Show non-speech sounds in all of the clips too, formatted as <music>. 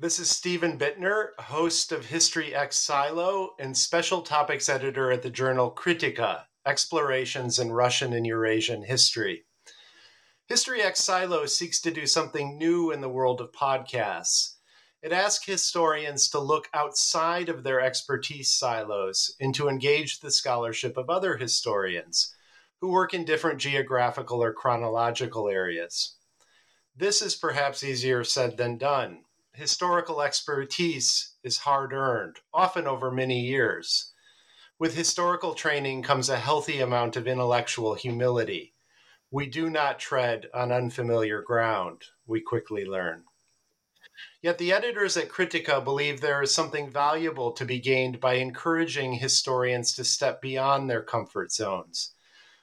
this is Stephen Bittner, host of History X Silo and special topics editor at the journal Kritika Explorations in Russian and Eurasian History. History X Silo seeks to do something new in the world of podcasts. It asks historians to look outside of their expertise silos and to engage the scholarship of other historians who work in different geographical or chronological areas. This is perhaps easier said than done. Historical expertise is hard earned, often over many years. With historical training comes a healthy amount of intellectual humility. We do not tread on unfamiliar ground, we quickly learn. Yet the editors at Kritika believe there is something valuable to be gained by encouraging historians to step beyond their comfort zones.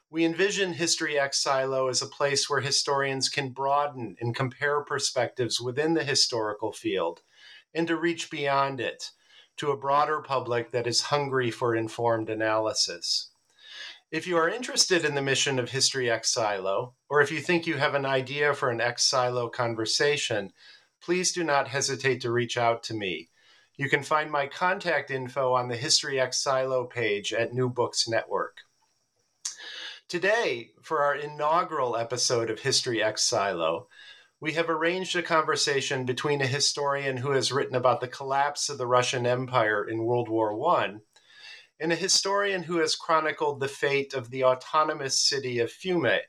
We envision History X Silo as a place where historians can broaden and compare perspectives within the historical field and to reach beyond it to a broader public that is hungry for informed analysis. If you are interested in the mission of History X Silo, or if you think you have an idea for an X Silo conversation, please do not hesitate to reach out to me. You can find my contact info on the History X Silo page at New Books Network. Today, for our inaugural episode of History X Silo, we have arranged a conversation between a historian who has written about the collapse of the Russian Empire in World War I and a historian who has chronicled the fate of the autonomous city of Fiume,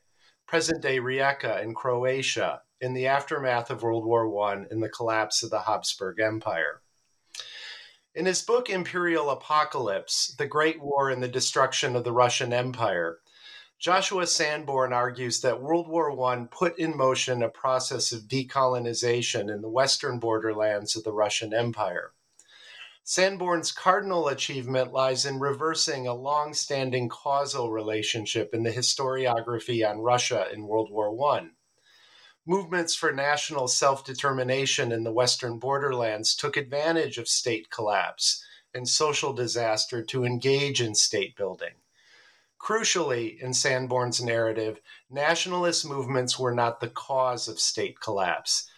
present day Rijeka in Croatia, in the aftermath of World War I and the collapse of the Habsburg Empire. In his book Imperial Apocalypse The Great War and the Destruction of the Russian Empire, Joshua Sanborn argues that World War I put in motion a process of decolonization in the western borderlands of the Russian Empire. Sanborn's cardinal achievement lies in reversing a long standing causal relationship in the historiography on Russia in World War I. Movements for national self determination in the western borderlands took advantage of state collapse and social disaster to engage in state building. Crucially, in Sanborn's narrative, nationalist movements were not the cause of state collapse.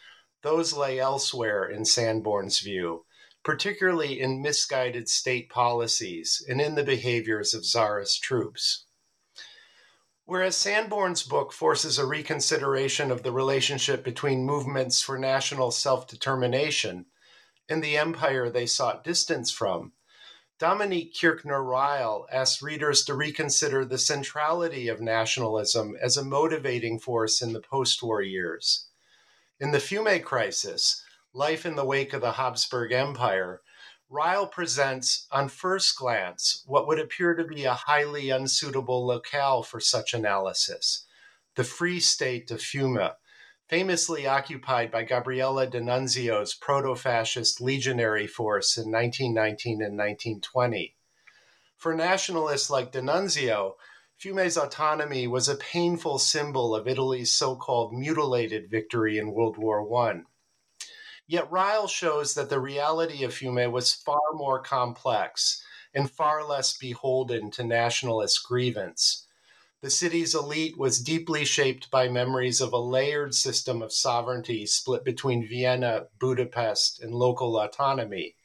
Those lay elsewhere in Sanborn's view, particularly in misguided state policies and in the behaviors of czarist troops. Whereas Sanborn's book forces a reconsideration of the relationship between movements for national self determination and the empire they sought distance from, Dominique Kirchner Reill asks readers to reconsider the centrality of nationalism as a motivating force in the post war years. In the Fiume crisis, Life in the Wake of the Habsburg Empire, Reill presents, on first glance, what would appear to be a highly unsuitable locale for such analysis the Free State of Fiume, famously occupied by Gabriele D'Annunzio's proto fascist legionary force in 1919 and 1920. For nationalists like D'Annunzio, Fiume's autonomy was a painful symbol of Italy's so called mutilated victory in World War I. Yet Reill shows that the reality of Fiume was far more complex and far less beholden to nationalist grievance. The city's elite was deeply shaped by memories of a layered system of sovereignty split between Vienna, Budapest, and local autonomy.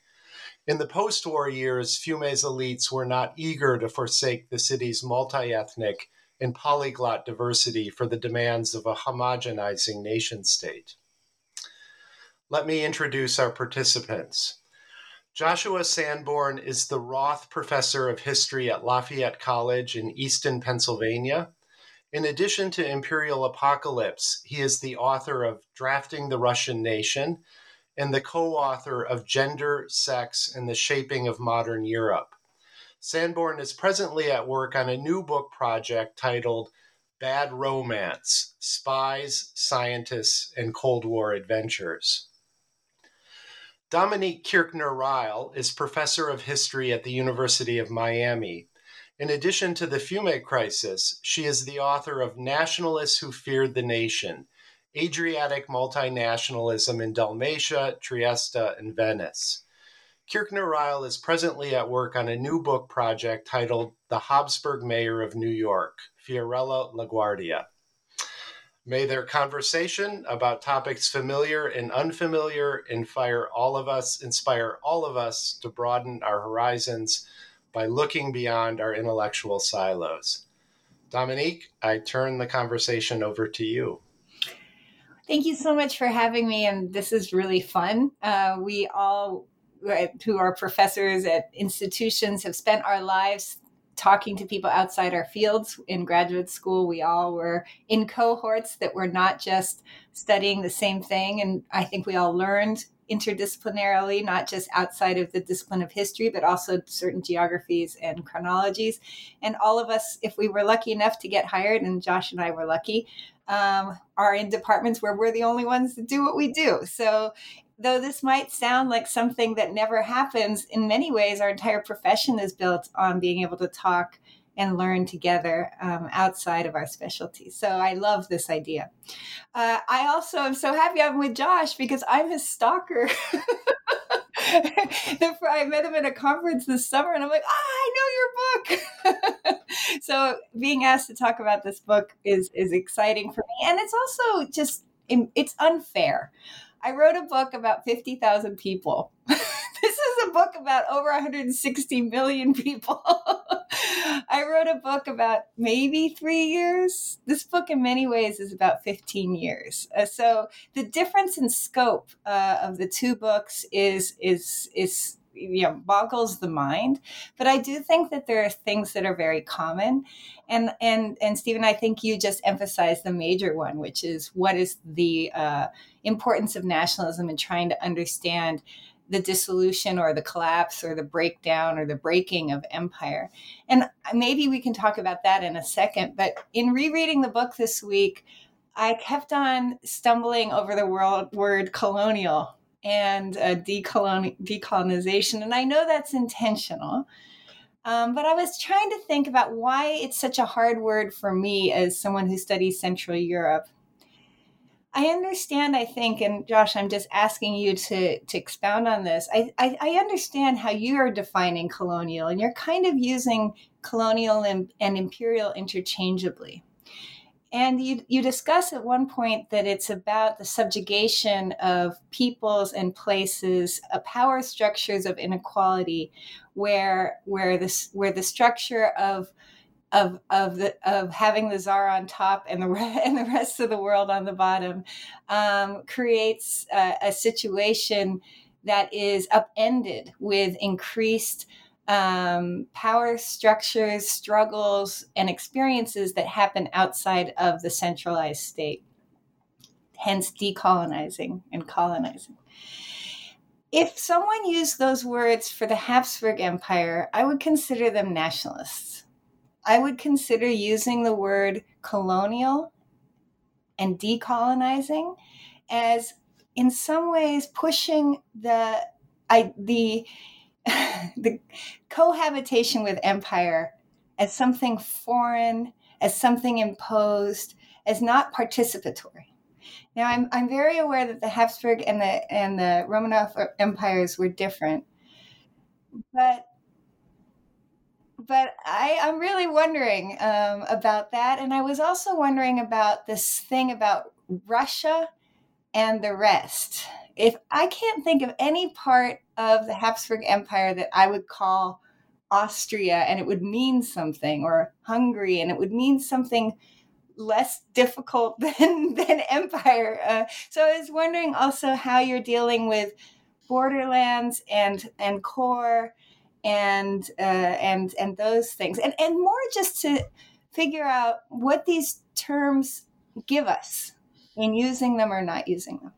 In the post war years, Fiume's elites were not eager to forsake the city's multi ethnic and polyglot diversity for the demands of a homogenizing nation state. Let me introduce our participants. Joshua Sanborn is the Roth Professor of History at Lafayette College in Easton, Pennsylvania. In addition to Imperial Apocalypse, he is the author of Drafting the Russian Nation and the co author of Gender, Sex, and the Shaping of Modern Europe. Sanborn is presently at work on a new book project titled Bad Romance Spies, Scientists, and Cold War Adventures. Dominique Kirchner Reill is professor of history at the University of Miami. In addition to the Fiume crisis, she is the author of Nationalists Who Feared the Nation Adriatic Multinationalism in Dalmatia, Trieste, and Venice. Kirchner Reill is presently at work on a new book project titled The Habsburg Mayor of New York, Fiorello LaGuardia. May their conversation about topics familiar and unfamiliar inspire all of us, inspire all of us to broaden our horizons by looking beyond our intellectual silos. Dominique, I turn the conversation over to you. Thank you so much for having me, and this is really fun. Uh, we all, who are professors at institutions, have spent our lives talking to people outside our fields. In graduate school we all were in cohorts that were not just studying the same thing. And i think we all learned interdisciplinarily not just outside of the discipline of history but also certain geographies and chronologies. And all of us if we were lucky enough to get hired and josh and i were lucky um, are in departments where we're the only ones that do what we do. So though this might sound like something that never happens, in many ways, our entire profession is built on being able to talk and learn together um, outside of our specialty. So I love this idea. Uh, I also am so happy I'm with Josh because I'm his stalker. <laughs> I met him at a conference this summer and I'm like, ah, I know your book. <laughs> so being asked to talk about this book is, is exciting for me. And it's also just, it's unfair. I wrote a book about 50,000 people. <laughs> this is a book about over 160 million people. <laughs> I wrote a book about maybe three years. This book, in many ways, is about 15 years. Uh, so the difference in scope uh, of the two books is is is you know boggles the mind. But i do think that there are things that are very common. And and and stephen i think you just emphasized the major one which is what is the uh, importance of nationalism and trying to understand the dissolution or the collapse or the breakdown or the breaking of empire. And maybe we can talk about that in a second but in rereading the book this week I kept on stumbling over the word, word colonial and decolon- decolonization. And I know that's intentional. Um, but I was trying to think about why it's such a hard word for me as someone who studies Central Europe. I understand, I think, and Josh, I'm just asking you to, to expound on this. I, I, I understand how you are defining colonial, and you're kind of using colonial and, and imperial interchangeably. And you, you discuss at one point that it's about the subjugation of peoples and places, uh, power structures of inequality, where where this where the structure of of of the of having the czar on top and the <laughs> and the rest of the world on the bottom um, creates a, a situation that is upended with increased um, power structures, struggles, and experiences that happen outside of the centralized state, hence decolonizing and colonizing. If someone used those words for the Habsburg Empire, I would consider them nationalists. I would consider using the word colonial and decolonizing as, in some ways, pushing the I, the <laughs> the cohabitation with empire as something foreign, as something imposed, as not participatory. Now, I'm I'm very aware that the Habsburg and the and the Romanov empires were different, but but I, I'm really wondering um, about that, and I was also wondering about this thing about Russia and the rest. If I can't think of any part of the Habsburg Empire that I would call Austria and it would mean something, or Hungary and it would mean something less difficult <laughs> than than empire. Uh, so I was wondering also how you're dealing with borderlands and and core and uh, and and those things, and and more just to figure out what these terms give us in using them or not using them.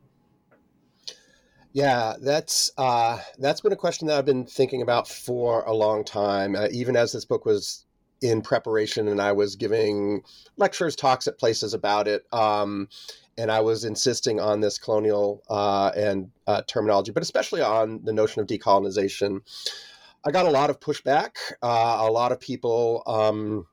Yeah, that's uh, that's been a question that I've been thinking about for a long time. Uh, even as this book was in preparation and I was giving lectures, talks at places about it. Um, and I was insisting on this colonial uh, and uh, terminology, but especially on the notion of decolonization. I got a lot of pushback. Uh, a lot of people um,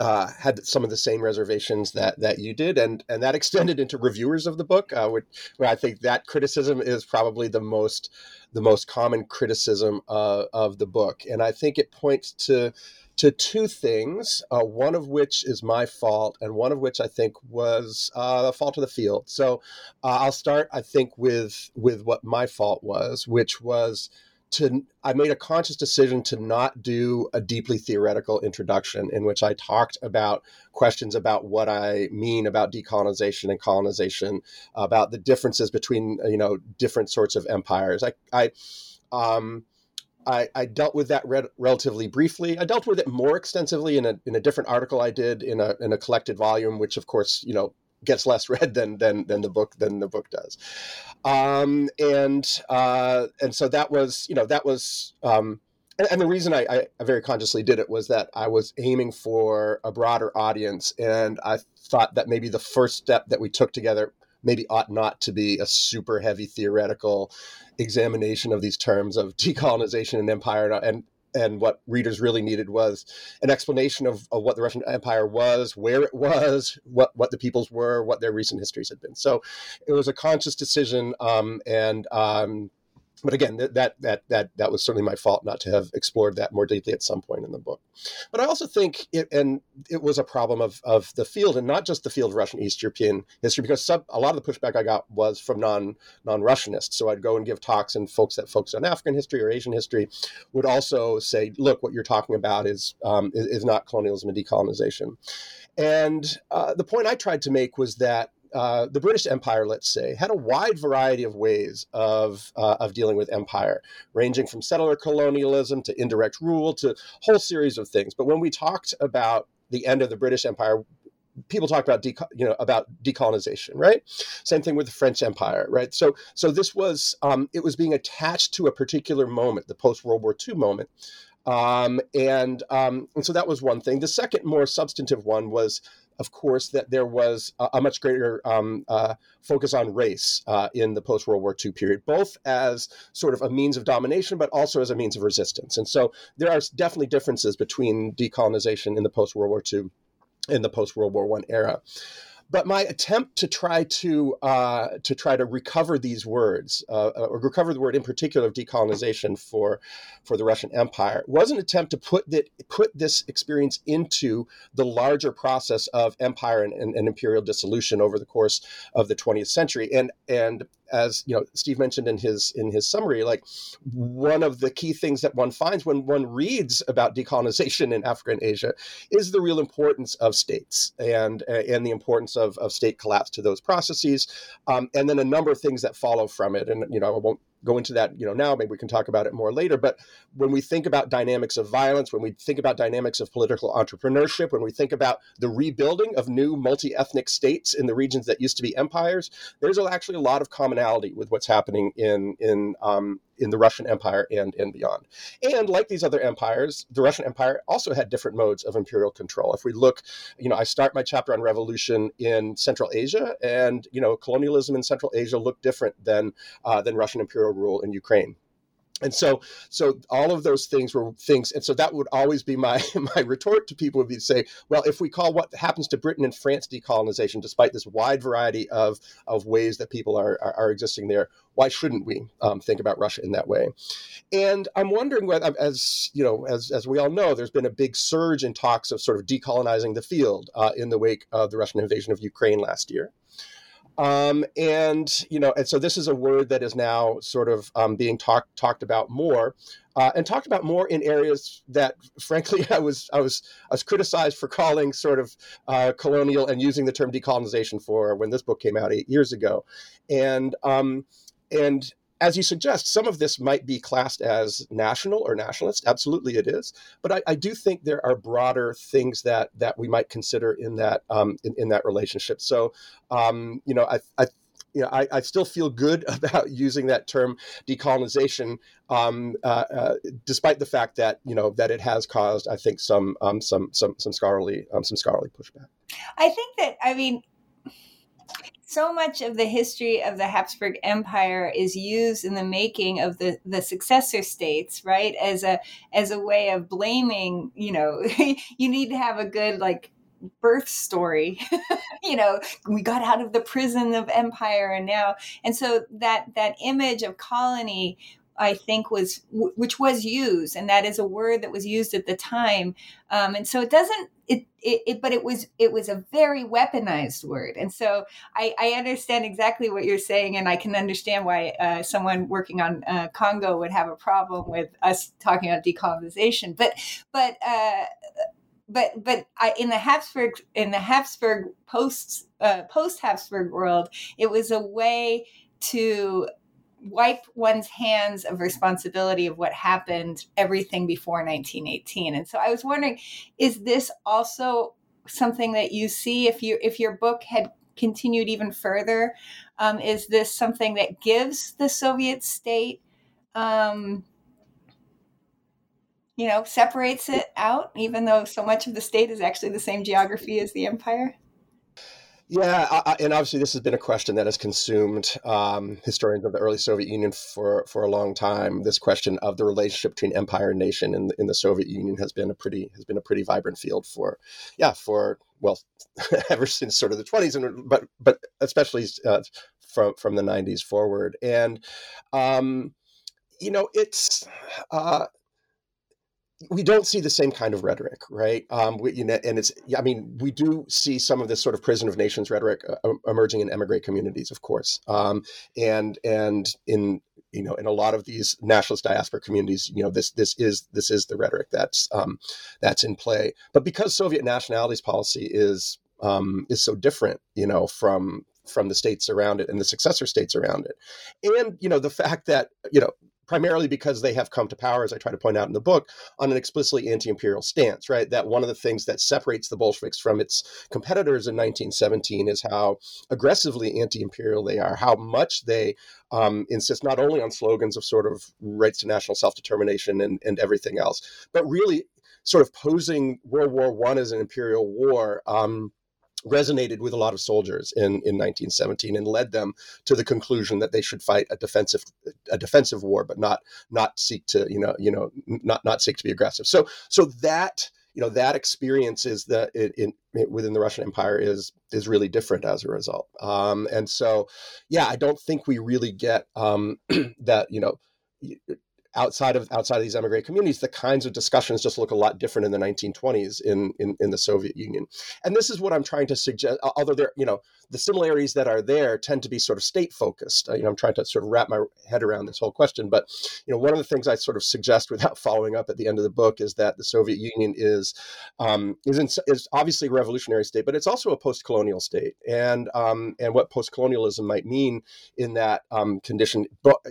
uh, had some of the same reservations that that you did, and and that extended into reviewers of the book, uh, which, where I think that criticism is probably the most the most common criticism uh, of the book, and I think it points to to two things, uh, one of which is my fault, and one of which I think was uh, the fault of the field. So uh, I'll start, I think, with with what my fault was, which was to I made a conscious decision to not do a deeply theoretical introduction in which I talked about questions about what I mean about decolonization and colonization, about the differences between you know different sorts of empires. I I um, I, I, dealt with that re- relatively briefly. I dealt with it more extensively in a in a different article I did in a in a collected volume, which of course you know gets less read than than than the book than the book does. Um, and uh, and so that was you know that was um, and, and, the reason I, I, very consciously did it was that I was aiming for a broader audience, and I thought that maybe the first step that we took together maybe ought not to be a super heavy theoretical examination of these terms of <laughs> decolonization and empire and and what readers really needed was an explanation of, of what the Russian Empire was, where it was, what what the peoples were, what their recent histories had been. So it was a conscious decision, um, and um, but again, that that that that was certainly my fault not to have explored that more deeply at some point in the book. But I also think it, and it was a problem of of the field, and not just the field of Russian East European history, because a lot of the pushback I got was from non non Russianists. So I'd go and give talks, and folks that focus on African history or Asian history would also say, "Look, what you're talking about is um, is, is, not colonialism and decolonization." And uh, the point I tried to make was that uh, the British Empire, let's say, had a wide variety of ways of, uh, of dealing with empire, ranging from settler colonialism to indirect rule to whole series of things. But when we talked about the end of the British Empire, people talk about you know about decolonization right? Same thing with the french empire right? So so this was um, it was being attached to a particular moment the post world war ii moment. Um, and um, and so that was one thing. The second more substantive one was of course, that there was a, a much greater um, uh, focus on race uh, in the post World War II period, both as sort of a means of domination, but also as a means of resistance. And so there are definitely differences between decolonization in the post World War II and the post World War I era. But my attempt to try to uh, to try to recover these words, uh, uh, or recover the word in particular of decolonization for for the Russian Empire, was an attempt to put that put this experience into the larger process of empire and, and, and imperial dissolution over the course of the 20th century. And and as you know, Steve mentioned in his in his summary, like one of the key things that one finds when one reads about decolonization in Africa and Asia is the real importance of states and and the importance of, of state collapse to those processes, um, and then a number of things that follow from it. And you know, I won't go into that you know now maybe we can talk about it more later but when we think about dynamics of violence when we think about dynamics of political entrepreneurship when we think about the rebuilding of new multi-ethnic states in the regions that used to be empires there's actually a lot of commonality with what's happening in in um, in the Russian Empire and and beyond. And like these other empires, the Russian Empire also had different modes of imperial control. If we look, you know, I start my chapter on revolution in Central Asia, and you know, colonialism in Central Asia looked different than uh, than Russian imperial rule in Ukraine. And so so all of those things were things and so that would always be my <laughs> my retort to people would be to say well if we call what happens to britain and france decolonization despite this wide variety of of ways that people are are, are existing there why shouldn't we um, think about russia in that way? And i'm wondering whether as you know as as we all know there's been a big surge in talks of sort of decolonizing the field uh, in the wake of the russian invasion of ukraine last year um, and you know, and so this is a word that is now sort of um, being talked talked about more, uh, and talked about more in areas that, frankly, <laughs> I was I was I was criticized for calling sort of uh, colonial and using the term decolonization for when this book came out eight years ago, and um, and as you suggest, some of this might be classed as national or nationalist. Absolutely, it is. But I, I do think there are broader things that that we might consider in that um, in, in, that relationship. So, um, you know, I, I you know, I, I, still feel good <laughs> about using that term decolonization, um, uh, uh, despite the fact that you know that it has caused, I think, some um, some some some scholarly um, some scholarly pushback. I think that I mean so much of the history of the Habsburg Empire is used in the making of the, the successor states, right? As a as a way of blaming, you know, <laughs> you need to have a good like birth story. <laughs> you know, we got out of the prison of empire and now and so that that image of colony I think was which was used, and that is a word that was used at the time. Um, and so it doesn't it, it, it, but it was it was a very weaponized word, and so I, I understand exactly what you're saying, and I can understand why uh, someone working on uh, Congo would have a problem with us talking about decolonization. But but uh, but but I, in the Habsburg in the Habsburg post uh, post Habsburg world, it was a way to wipe one's hands of responsibility of what happened everything before 1918 and so i was wondering is this also something that you see if you if your book had continued even further? Um, is this something that gives the soviet state um, you know separates it out even though so much of the state is actually the same geography as the empire yeah, I, and obviously this has been a question that has consumed um, historians of the early Soviet Union for for a long time. This question of the relationship between empire and nation in, in the Soviet Union has been a pretty has been a pretty vibrant field for, yeah, for well, <laughs> ever since sort of the twenties, and but but especially uh, from from the nineties forward. And um, you know, it's uh, we don't see the same kind of rhetoric, right? Um, we, you know, and it's, I mean, we do see some of this sort of prison of nations rhetoric uh, emerging in emigre communities, of course, um, and and in you know in a lot of these nationalist diaspora communities, you know, this this is this is the rhetoric that's um, that's in play. But because Soviet nationalities policy is um, is so different, you know, from from the states around it and the successor states around it, and you know the fact that you know primarily because they have come to power, as I try to point out in the book, on an explicitly anti imperial stance, right? That one of the things that separates the Bolsheviks from its competitors in 1917 is how aggressively anti imperial they are, how much they um, insist not only on slogans of sort of rights to national self determination and, and everything else, but really sort of posing World War One as an imperial war. Um, resonated with a lot of soldiers in, in 1917 and led them to the conclusion that they should fight a defensive a defensive war, but not not seek to you know you know not not seek to be aggressive. So so that you know that experience is that in, in, within the Russian Empire is is really different as a result. Um, and so yeah, I don't think we really get um, <clears throat> that you know outside of outside of these emigre communities, the kinds of discussions just look a lot different in the 1920s in, in, in the Soviet Union. And this is what I'm trying to suggest. Although there, you know, the similarities that are there tend to be sort of state focused. Uh, you know, I'm trying to sort of wrap my head around this whole question. But you know, one of the things I sort of suggest without <laughs> following up at the end of the book is that the Soviet Union is um, is in, is obviously a revolutionary state, but it's also a post-colonial state. And um, and what post-colonialism might mean in that um, condition,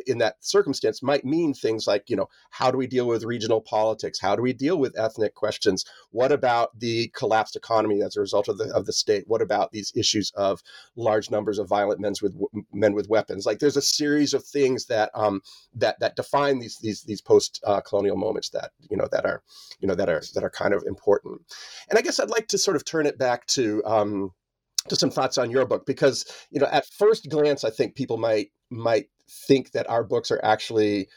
in that circumstance, might mean things like you know, how do we deal with regional politics? How do we deal with ethnic questions? What about the collapsed economy as a result of the of the state? What about these issues of large numbers of violent men with men with weapons. Like there's a series of things that um, that that define these these these post uh, colonial moments that you know that are you know that are that are kind of important. And I guess I'd like to sort of turn it back to. Um, to some thoughts on your book because you know at first glance i think people might might think that our books are actually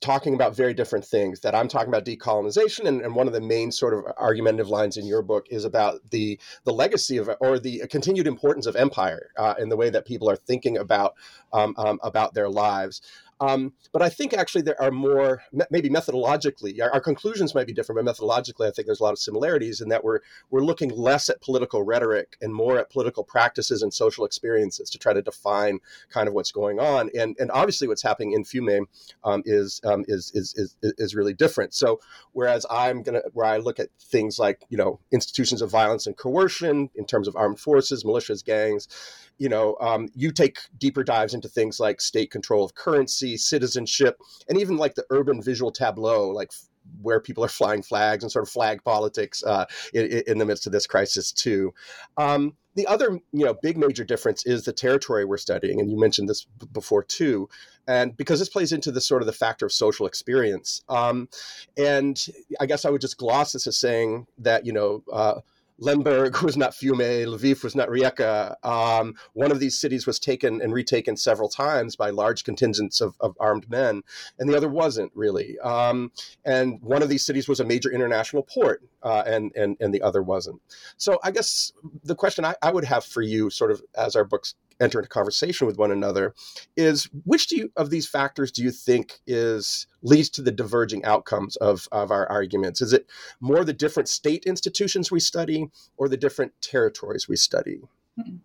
talking about very different things that i'm talking about decolonization and, and, one of the main sort of argumentative lines in your book is about the the legacy of or the continued importance of empire uh, in the way that people are thinking about um, um, about their lives um, but I think actually there are more, maybe methodologically, our, our, conclusions might be different, but methodologically, I think there's a lot of similarities in that we're we're looking less at political rhetoric and more at political practices and social experiences to try to define kind of what's going on. And and obviously, what's happening in Fiume um, is, um, is, is is is really different. So whereas I'm gonna where I look at things like you know institutions of violence and coercion in terms of armed forces, militias, gangs you know, um, you take deeper dives into things like state control of currency, citizenship, and even like the urban visual tableau, like where people are flying flags and sort of flag politics uh, in, in, the midst of this crisis too. Um, the other, you know, big major difference is the territory we're studying, and you mentioned this b- before too, and because this plays into the sort of the factor of social experience. Um, and I guess I would just gloss this as saying that you know. Uh, Lemberg was not Fiume, Lviv was not Rijeka. Um, one of these cities was taken and retaken several times by large contingents of, of armed men, and the other wasn't really. Um, and one of these cities was a major international port, uh, and, and, and the other wasn't. So I guess the question I, I would have for you, sort of as our books enter into conversation with one another is which do you, of these factors do you think is leads to the diverging outcomes of, of our arguments? Is it more the different state institutions we study or the different territories we study? Hmm.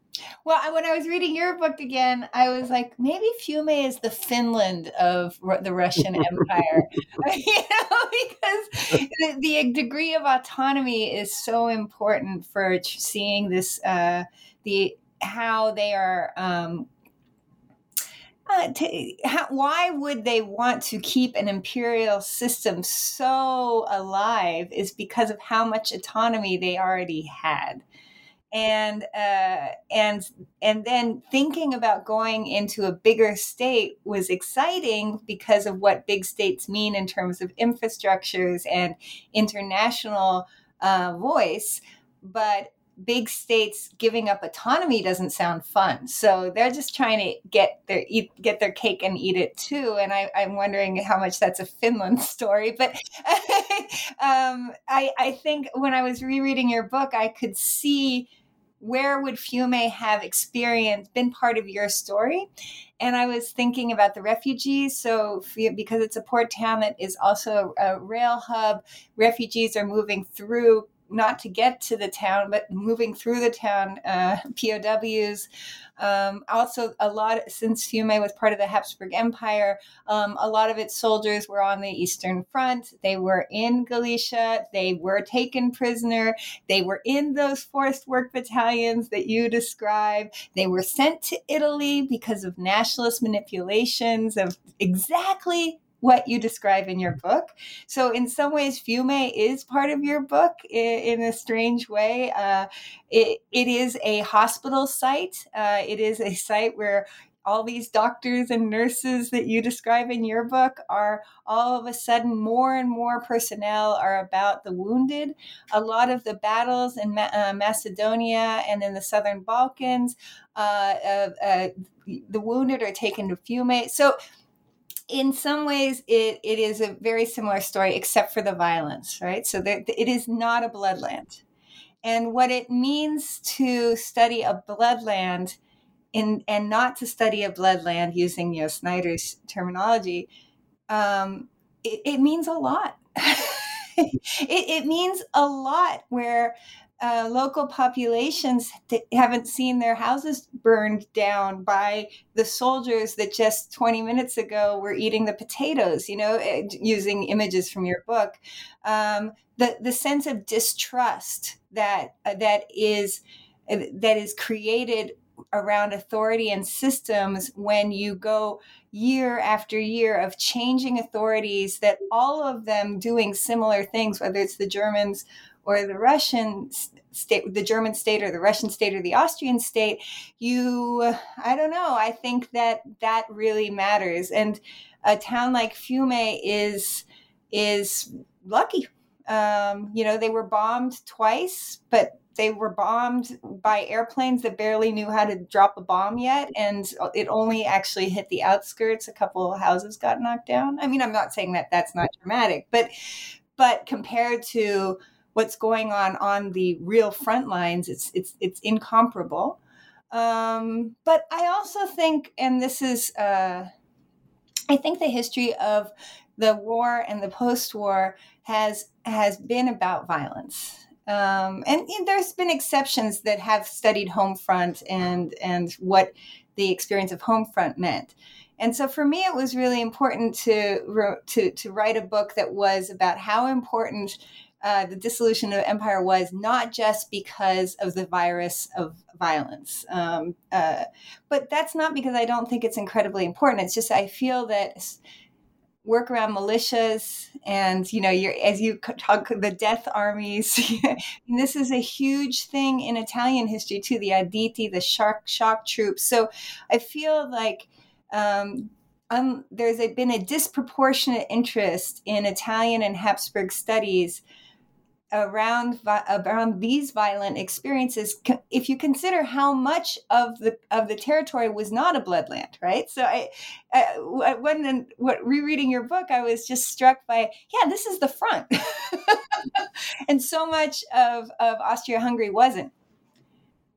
well when i was reading your book again i was like maybe fiume is the finland of the russian <laughs> empire. <laughs> You know because the, the, degree of autonomy is so important for seeing this uh, the how they are um, uh, to, how, why would they want to keep an imperial system so alive is because of how much autonomy they already had. And uh, and and then thinking about going into a bigger state was exciting because of what big states mean in terms of infrastructures and international uh, voice but big states giving up autonomy doesn't sound fun. So they're just trying to get their eat, get their cake and eat it too. And I, am wondering how much that's a Finland <laughs> story. But <laughs> um, I, I think when I was rereading your book, I could see where would Fiume have experienced been part of your story and i was thinking about the refugees so because it's a port town that is also a rail hub refugees are moving through not to get to the town, but moving through the town, uh, <laughs> POWs. Um, also, a lot since Fiume was part of the Habsburg Empire, um, a lot of its soldiers were on the Eastern Front. They were in Galicia. They were taken prisoner. They were in those forced work battalions that you describe. They were sent to Italy because of nationalist manipulations of exactly what you describe in your book. So, in some ways, Fiume is part of your book in, in a strange way. Uh, it, it is a hospital site, uh, it is a site where all these doctors and nurses that you describe in your book are all of a sudden more and more personnel are about the wounded. A lot of the battles in Ma- uh, Macedonia and in the southern Balkans, uh, uh, the wounded are taken to Fiume. So in some ways it, it is a very similar story except for the violence right? So there, it is not a bloodland. And what it means to study a bloodland in, and not to study a bloodland using you know, snyder's terminology um, it, it means a lot. <laughs> It, it means a lot where uh, local populations haven't seen their houses burned down by the soldiers that just 20 minutes ago were eating the potatoes, you know, eh, using images from your book. Um, the, the sense of distrust that, uh, that is, uh, that is created around authority and systems when you go year after year of changing authorities that all of them doing similar things whether it's the germans or the Russian state, the German state or the Russian state or the Austrian state, you, I don't know, I think that that really matters. And a town like Fiume is, is lucky. Um, you know, they were bombed twice, but they were bombed by airplanes that barely knew how to drop a bomb yet and it only actually hit the outskirts. A couple houses got knocked down. I mean i'm not saying that that's not dramatic but but compared to what's going on on the real front lines it's it's it's incomparable. Um, but i also think and this is uh, i think the history of the war and the post-war has has been about violence um, and know, there's been exceptions that have studied home front and and what the experience of home front meant. And so for me, it was really important to to to write a book that was about how important uh, the dissolution of empire was, not just because of the virus of violence, um, uh, but that's not because I don't think it's incredibly important. It's just I feel that work around militias and you know you're as you talk the death armies <laughs> this is a huge thing in italian history too the arditi the shock shock troops. So i feel like um, um, there's a, been a disproportionate interest in italian and habsburg studies around around these violent experiences if you consider how much of the of the territory was not a bloodland right? So i, I when what rereading your book i was just struck by yeah this is the front. <laughs> And so much of of austria-hungary wasn't.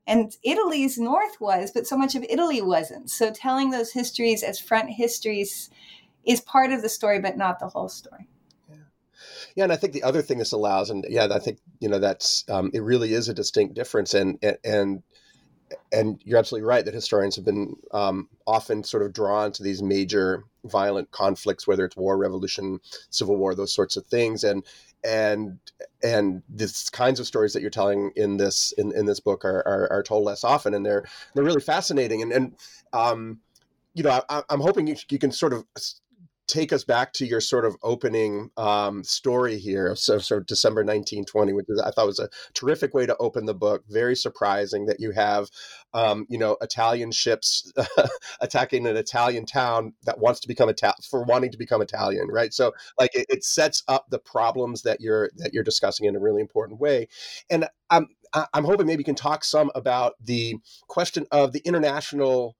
And italy's north was but so much of italy wasn't. So telling those histories as front histories is part of the story but not the whole story yeah, and I think the other thing this allows, and yeah, I think you know that's um, it really is a distinct difference, and and and you're absolutely right that historians have been um, often sort of drawn to these major violent conflicts, whether it's war, revolution, civil war, those sorts of things, and and and these kinds of stories that you're telling in this in, in this book are, are, are told less often, and they're they're really fascinating, and and um, you know I, am hoping you, you can sort of take us back to your sort of opening um, story here, so, so December 1920, which I thought was a terrific way to open the book. Very surprising that you have, um, you know, Italian ships <laughs> attacking an Italian town that wants to become Italian for wanting to become Italian, right? So, like, it, it, sets up the problems that you're that you're discussing in a really important way, and I'm I'm hoping maybe you can talk some about the question of the international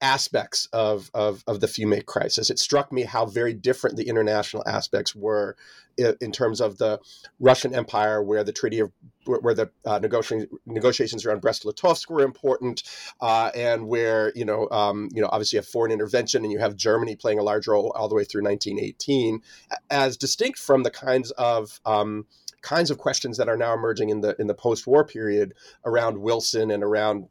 aspects of, of, of the Fiume crisis. It struck me how very different the international aspects were in, terms of the Russian Empire, where the Treaty of where the uh, negotiations negotiations around Brest-Litovsk were important, uh, and where you know um, you know obviously you have foreign intervention, and you have Germany playing a large role all the way through 1918, as distinct from the kinds of um, kinds of questions that are now emerging in the in the post-war period around Wilson and around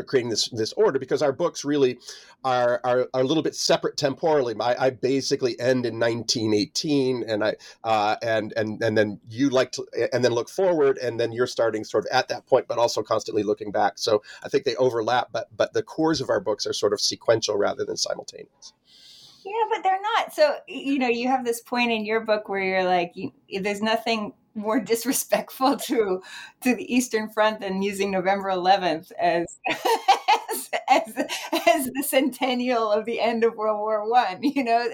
creating this this order because our books really are are, are a little bit separate temporally. I, I basically end in 1918, and I uh, and and and then you like to and then look forward, and then you're starting sort of at that point, but also constantly looking back. So I think they overlap, but but the cores of our books are sort of sequential rather than simultaneous. Yeah, but they're not. So you know, you have this point in your book where you're like, you, there's nothing more <laughs> disrespectful to to the Eastern Front than using November 11th as <laughs> as, as, as the centennial of the end of World War One. You know,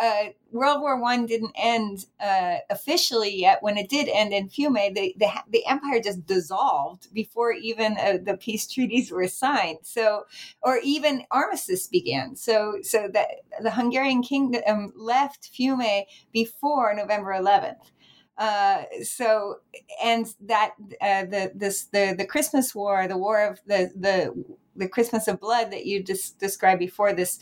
uh, uh, World War One didn't end uh, officially yet. When it did end in Fiume, the the, the empire just dissolved before even uh, the peace treaties were signed. So, or even armistice began. So, so that the Hungarian kingdom left Fiume before November 11th. Uh, so and that uh, the this the the Christmas War, the War of the the the Christmas of blood that you just described before this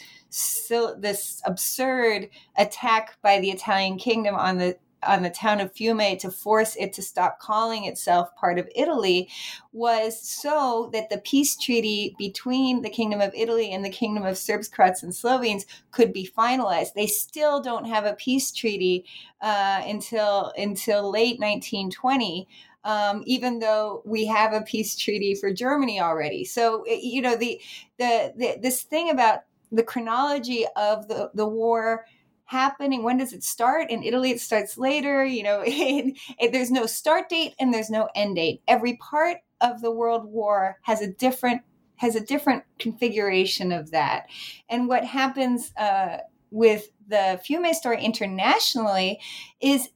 this absurd attack by the Italian kingdom on the on the town of Fiume to force it to stop calling itself part of Italy was so that the peace treaty between the Kingdom of Italy and the Kingdom of Serbs, Croats, and Slovenes could be finalized. They still don't have a peace treaty uh, until until late 1920. Um, even though we have a peace treaty for Germany already, so you know the, the the this thing about the chronology of the the war happening? When does it start? In Italy, it starts later. You know, <laughs> it, it, there's no start date and there's no end date. Every part of the World War has a different has a different configuration of that. And what happens uh, with the Fiume story internationally is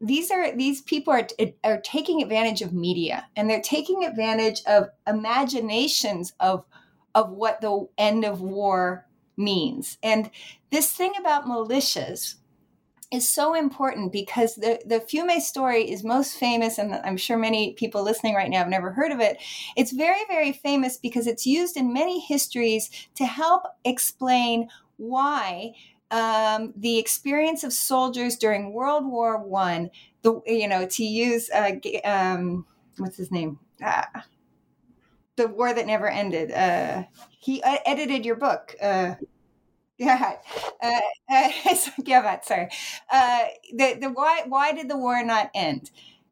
these are these people are are taking advantage of media and they're taking advantage of imaginations of of what the end of war means and this thing about militias is so important because the, the Fiume story is most famous, and I'm sure many people listening right now have never heard of it. It's very, very famous because it's used in many histories to help explain why um, the experience of soldiers during World War One, the you know to use uh, um, what's his name. Uh, the war that never ended. Uh, he edited your book. Uh, <laughs> yeah, uh, <laughs> uh, sorry. Uh, the the why why did the war not end?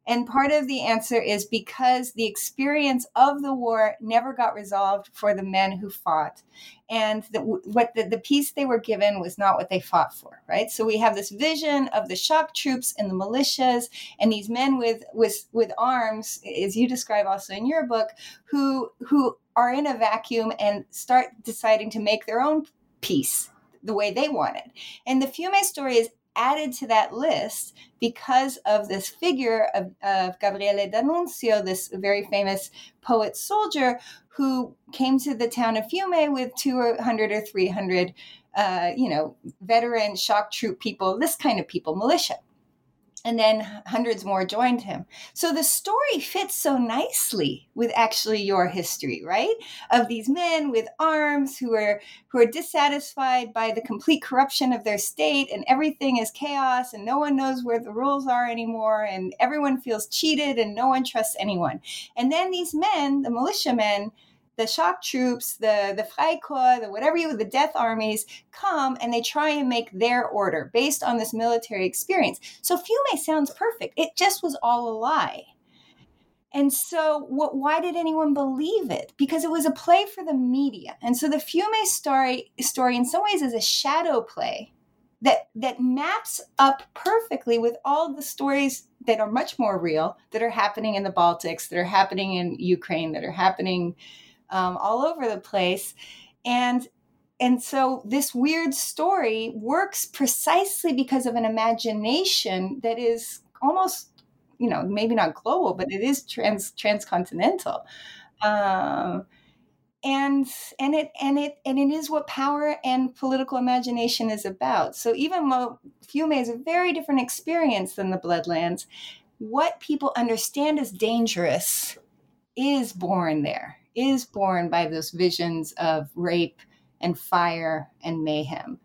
And part of the answer is because the experience of the war never got resolved for the men who fought. And the, what the, the peace they were given was not what they fought for, right? So we have this vision of the shock troops and the militias and these men with, with, with arms, as you describe also in your book, who, who are in a vacuum and start deciding to make their own peace the way they wanted. And the Fiume story is added to that list because of this figure of, of Gabriele D'Annunzio, this very famous poet soldier who came to the town of Fiume with 200 or 300, uh, you know, veteran shock troop people, this kind of people, militia and then hundreds more joined him. So the story fits so nicely with actually your history, right? Of these men with arms who are who are dissatisfied by the complete corruption of their state and everything is chaos and no one knows where the rules are anymore and everyone feels cheated and no one trusts anyone. And then these men, the militiamen, the shock troops, the the Freikorps, the whatever you the death armies come and they try and make their order based on this military experience. So Fiume sounds perfect. It just was all a lie. And so, what, why did anyone believe it? Because it was a play for the media. And so, the Fiume story, story in some ways, is a shadow play that that maps up perfectly with all the stories that are much more real that are happening in the Baltics, that are happening in Ukraine, that are happening um, all over the place. And and so this weird story works precisely because of an imagination that is almost you know maybe not global but it is trans transcontinental. Um, and and it and it and it is what power and political imagination is about. So even though Fiume is a very different experience than the bloodlands what people understand as dangerous is born there is born by those visions of rape and fire and mayhem.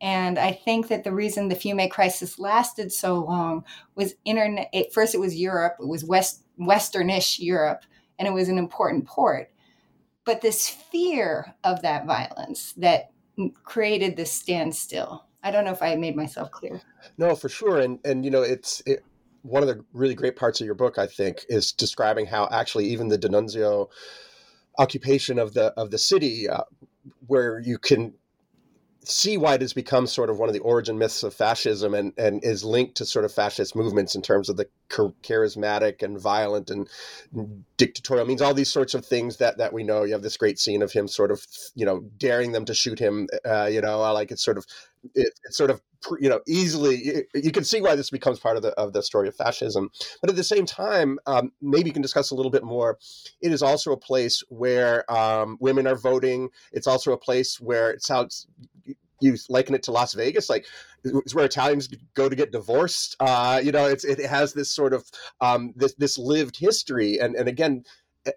And I think that the reason the Fiume crisis lasted so long was internet. At first, it was Europe. It was West Westernish Europe, and it was an important port. But this fear of that violence that created this standstill. I don't know if I made myself clear. No, for sure. And and you know, it's it, one of the really great parts of your book. I think is describing how actually even the D'Annunzio occupation of the of the city, uh, where you can see why it has become sort of one of the origin myths of fascism and, and is linked to sort of fascist movements in terms of the charismatic and violent and dictatorial means all these sorts of things that that we know. You have this great scene of him sort of you know daring them to shoot him uh, you know I like it's sort of it, it's sort of you know easily you can see why this becomes part of the of the story of fascism. But at the same time um, maybe you can discuss a little bit more. It is also a place where um, women are voting. It's also a place where it sounds you liken it to Las Vegas, like it's where Italians go to get divorced. Uh, you know, it's it has this sort of um, this this lived history, and and again, eh,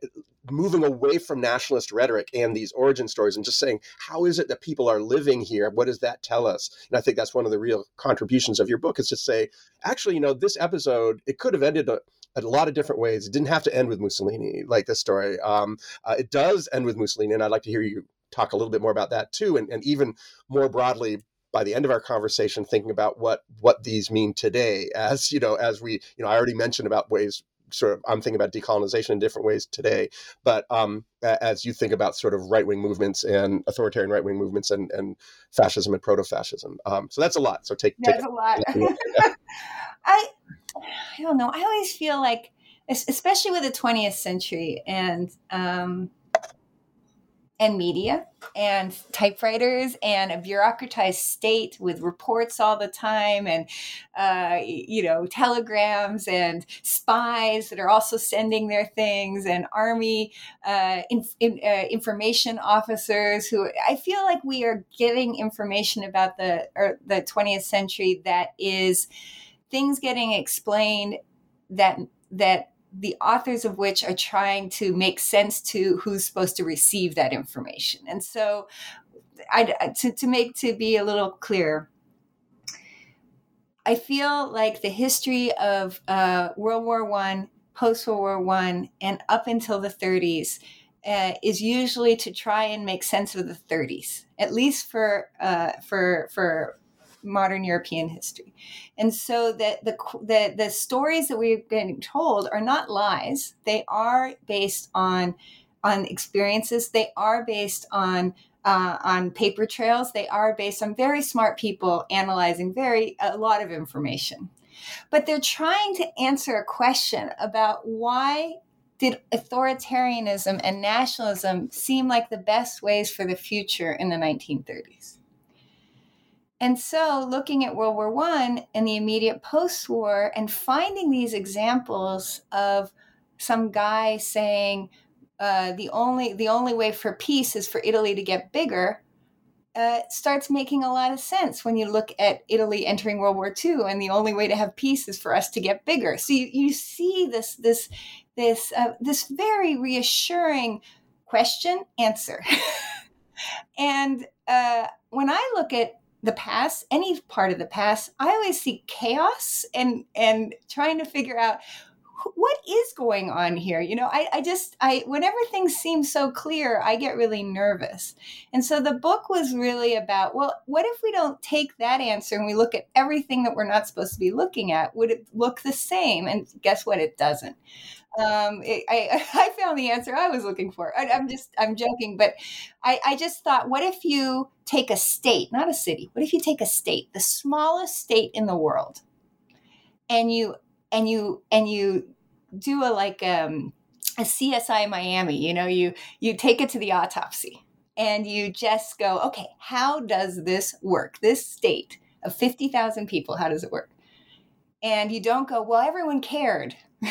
moving away from nationalist rhetoric and these origin stories and just saying how is it that people are living here? What does that tell us? And i think that's one of the real contributions of your book is to say actually you know this episode it could have ended a, a lot of different ways. It didn't have to end with mussolini like this story. Um, uh, it does end with mussolini and i'd like to hear you talk a little bit more about that too and, and even more broadly by the end of our conversation thinking about what what these mean today as you know as we you know i already mentioned about ways sort of I'm thinking about decolonization in different ways today. But um, as you think about sort of right wing movements and authoritarian right wing movements and, and fascism and proto fascism, um, so that's a lot. So take that's take, a lot. <laughs> <laughs> I I don't know. I always feel like, especially with the 20th century and um, and media and typewriters and a bureaucratized state with reports all the time and uh, you know telegrams and spies that are also sending their things and army uh, in, in, uh, information officers who I feel like we are getting information about the the 20th century that is things getting explained that that the authors of which are trying to make sense to who's supposed to receive that information. And so, I, to, to make to be a little clear, I feel like the history of uh, World War One, post World War One, and up until the 30s uh, is usually to try and make sense of the 30s, at least for uh, for for modern European history. And so that the, the, the stories that we've been told are not lies. They are based on, on experiences. They are based on uh, on paper trails. They are based on very smart people analyzing very a lot of information. But they're trying to answer a question about why did authoritarianism and nationalism seem like the best ways for the future in the 1930s? And so, looking at World War One and the immediate post-war, and finding these examples of some guy saying uh, the only the only way for peace is for Italy to get bigger, uh, starts making a lot of sense when you look at Italy entering World War II, and the only way to have peace is for us to get bigger. So you, you see this this this uh, this very reassuring question answer, <laughs> and uh, when I look at the past, any part of the past, I always see chaos and and trying to figure out what is going on here you know? I, I just i whenever things seem so clear i get really nervous. And so the book was really about well what if we don't take that answer and we look at everything that we're not supposed to be looking at? Would it look the same? And guess what? It doesn't um, it, I, <laughs> I found the answer I was looking for. I, am just, I'm joking, but I, I just thought, what if you take a state, not a city, what if you take a state, the smallest state in the world, and you, and you, and you do a like um, a CSI Miami, you know, you, you take it to the autopsy and you just go, okay, how does this work? This state of 50,000 people, how does it work? And you don't go, well, everyone cared. <laughs>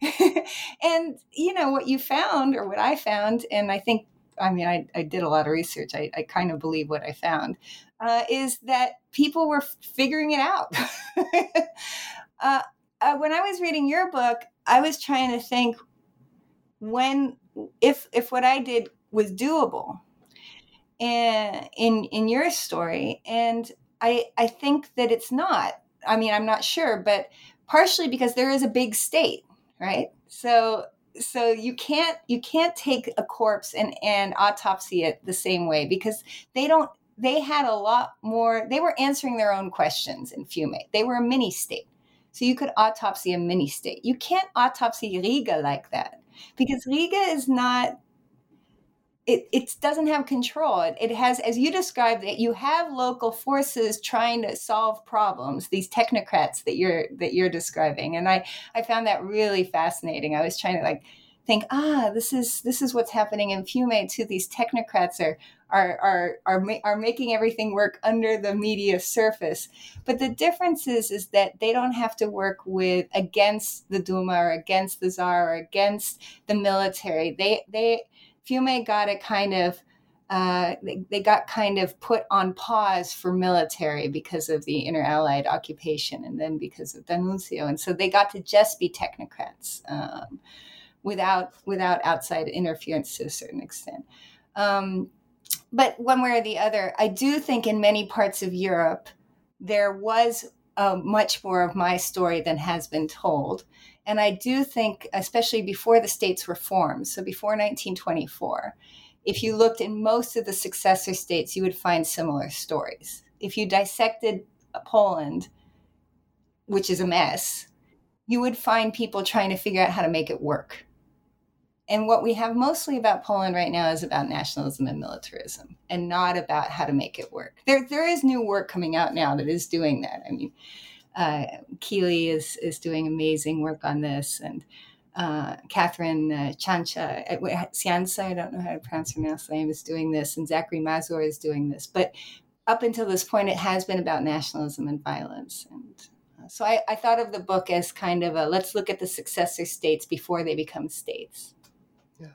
<laughs> and you know what you found or what i found and i think i mean i, I did a lot of research i, I kind of believe what i found uh, is that people were figuring it out. <laughs> Uh, uh, when i was reading your book i was trying to think when if if what i did was doable in in, in your story and i i think that it's not. I mean i'm not sure but partially because there is a big state right? So so you can't you can't take a corpse and and autopsy it the same way because they don't they had a lot more they were answering their own questions in Fiume. They were a mini state. So you could autopsy a mini state. You can't autopsy Riga like that because Riga is not it, it doesn't have control. It, has, as you described it, you have local forces trying to solve problems. These technocrats that you're that you're describing, and I I found that really fascinating. I was trying to like think, ah, this is this is what's happening in Fiume too. These technocrats are are are are, ma- are making everything work under the media surface. But the difference is is that they don't have to work with against the Duma or against the Tsar or against the military. They they Fiume got it kind of uh, they, they, got kind of put on pause for military because of the inter-allied occupation and then because of D'Annunzio. And so they got to just be technocrats um, without, without outside interference to a certain extent. Um, but one way or the other, I do think in many parts of Europe, there was uh, much more of my story than has been told. And I do think, especially before the states were formed, so before 1924, if you looked in most of the successor states, you would find similar stories. If you dissected Poland, which is a mess, you would find people trying to figure out how to make it work. And what we have mostly about Poland right now is about nationalism and militarism and not about how to make it work. There, there is new work coming out now that is doing that. I mean, uh, is is doing amazing work on this, and uh, Catherine uh, Chancha, uh, Cianza, I don't know how to pronounce her last name, is doing this, and Zachary Mazur is doing this. But up until this point, it has been about nationalism and violence. And uh, so I, I thought of the book as kind of a let's look at the successor states before they become states. Yeah.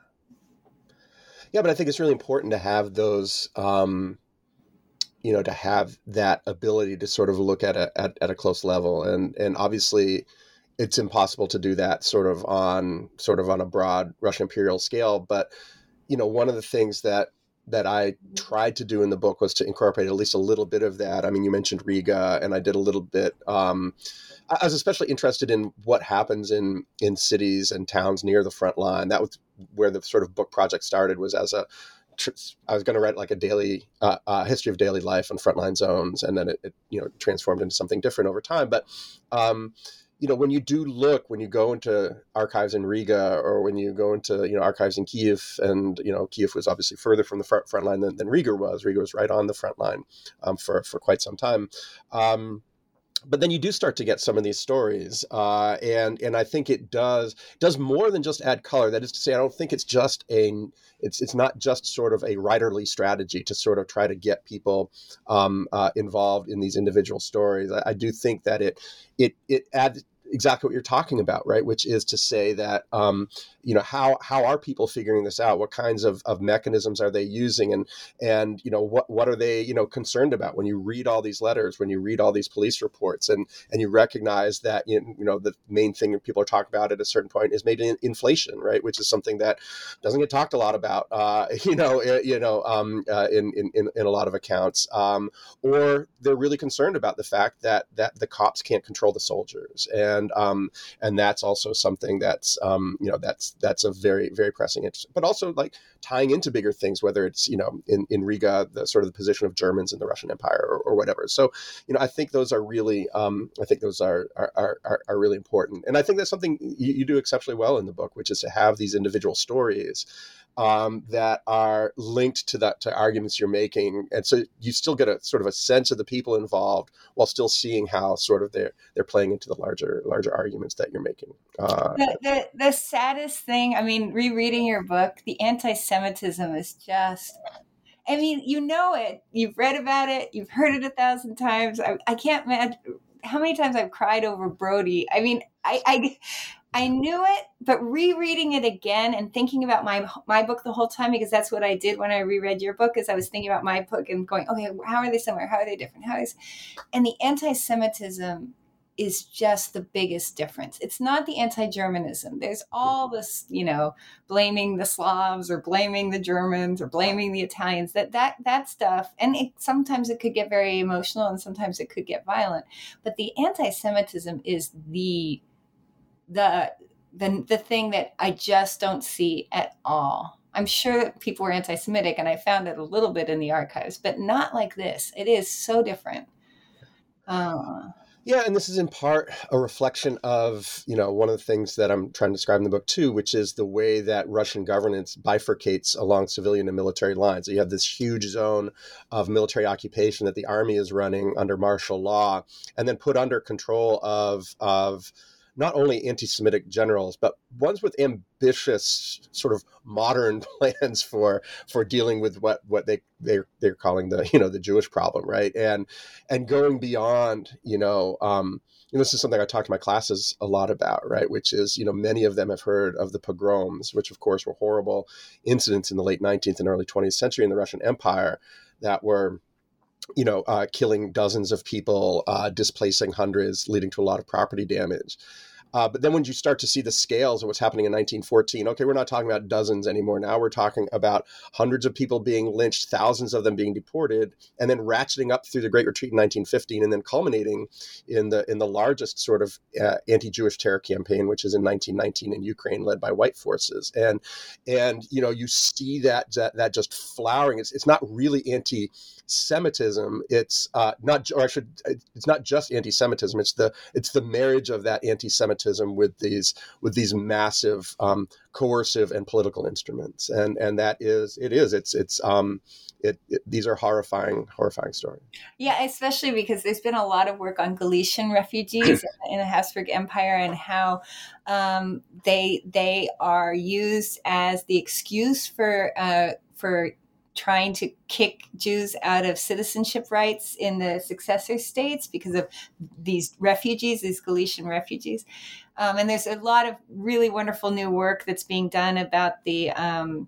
Yeah, but I think it's really important to have those. Um, you know, to have that ability to sort of look at a at, at a close level, and and obviously, it's impossible to do that sort of on sort of on a broad Russian imperial scale. But you know, one of the things that that I tried to do in the book was to incorporate at least a little bit of that. I mean, you mentioned Riga, and I did a little bit. Um, I was especially interested in what happens in in cities and towns near the front line. That was where the sort of book project started. Was as a I was going to write like a daily uh, uh, history of daily life on frontline zones, and then it, it, you know transformed into something different over time. But um, you know, when you do look, when you go into archives in Riga or when you go into, you know, archives in Kiev, and, you know, Kiev was obviously further from the front, front line than, than Riga was. Riga was right on the front line um, for, for quite some time. Um, but then you do start to get some of these stories, uh, and and I think it does does more than just add color. That is to say, I don't think it's just a it's it's not just sort of a writerly strategy to sort of try to get people um, uh, involved in these individual stories. I, I, do think that it it it adds exactly what you're talking about, right? Which is to say that um, you know how how are people figuring this out? What kinds of, of mechanisms are they using, and and you know what what are they you know concerned about when you read all these letters, when you read all these police reports, and and you recognize that you know the main thing people are talking about at a certain point is maybe inflation, right? Which is something that doesn't get talked a lot about, uh, <laughs> you know, eh, you know, um, uh, in, in in a lot of accounts, um, or they're really concerned about the fact that that the cops can't control the soldiers and and um, and that's also something that's um, you know that's that's a very very pressing interest. But also like tying into bigger things, whether it's you know in in Riga the sort of the position of Germans in the Russian Empire or, or whatever. So you know I think those are really um, I think those are are, are are really important, and I think that's something you, you do exceptionally well in the book, which is to have these individual stories um, that are linked to that to arguments you're making, and so you still get a sort of a sense of the people involved while still seeing how sort of they're they're playing into the larger larger arguments that you're making. Uh, the, the the saddest thing, I mean, rereading your book, the anti-Semitism is just. I mean, you know it. You've read about it. You've heard it a thousand times. I, I can't imagine how many times I've cried over Brody. I mean, I, I I knew it, but rereading it again and thinking about my my book the whole time because that's what I did when I reread your book is I was thinking about my book and going, okay, how are they similar? How are they different? How is and the anti-Semitism is just the biggest difference. It's not the anti-Germanism. There's all this, you know, blaming the Slavs or blaming the Germans or blaming the Italians. That that that stuff, and it, sometimes it could get very emotional and sometimes it could get violent. But the anti-Semitism is the the the the thing that I just don't see at all. I'm sure that people were anti-Semitic, and I found it a little bit in the archives, but not like this. It is so different. Uh, yeah, and this is in part a reflection of you know one of the things that I'm trying to describe in the book too, which is the way that Russian governance bifurcates along civilian and military lines. So you have this huge zone of military occupation that the army is running under martial law, and then put under control of of not only anti-Semitic generals, but ones with ambitious sort of modern <laughs> plans for for dealing with what what they they're they're calling the you know the Jewish problem, right? And and going beyond, you know. Um, this is something I talk to my classes a lot about, right? Which is, you know, many of them have heard of the pogroms, which of course were horrible incidents in the late 19th and early 20th century in the Russian Empire that were you know, uh, killing dozens of people, uh, displacing hundreds, leading to a lot of property damage. Uh, but then when you start to see the scales of what's happening in 1914, okay, we're not talking about dozens anymore. Now we're talking about hundreds of people being lynched, thousands of them being deported, and then ratcheting up through the Great Retreat in 1915, and then culminating in the in the largest sort of uh, anti-Jewish terror campaign, which is in 1919 in Ukraine, led by white forces. And and you know you see that that, that just flowering. It's it's not really anti Semitism. It's uh, not, or I should, it's not just anti-Semitism. It's the it's the marriage of that anti-Semitism with these with these massive um, coercive and political instruments, and and that is it is it's it's um, it, it, these are horrifying, horrifying stories. Yeah, especially because there's been a lot of work on Galician refugees <clears throat> in the Habsburg Empire and how um, they they are used as the excuse for uh, for trying to kick Jews out of citizenship rights in the successor states because of these refugees, these Galician refugees. Um, and there's a lot of really wonderful new work that's being done about the um,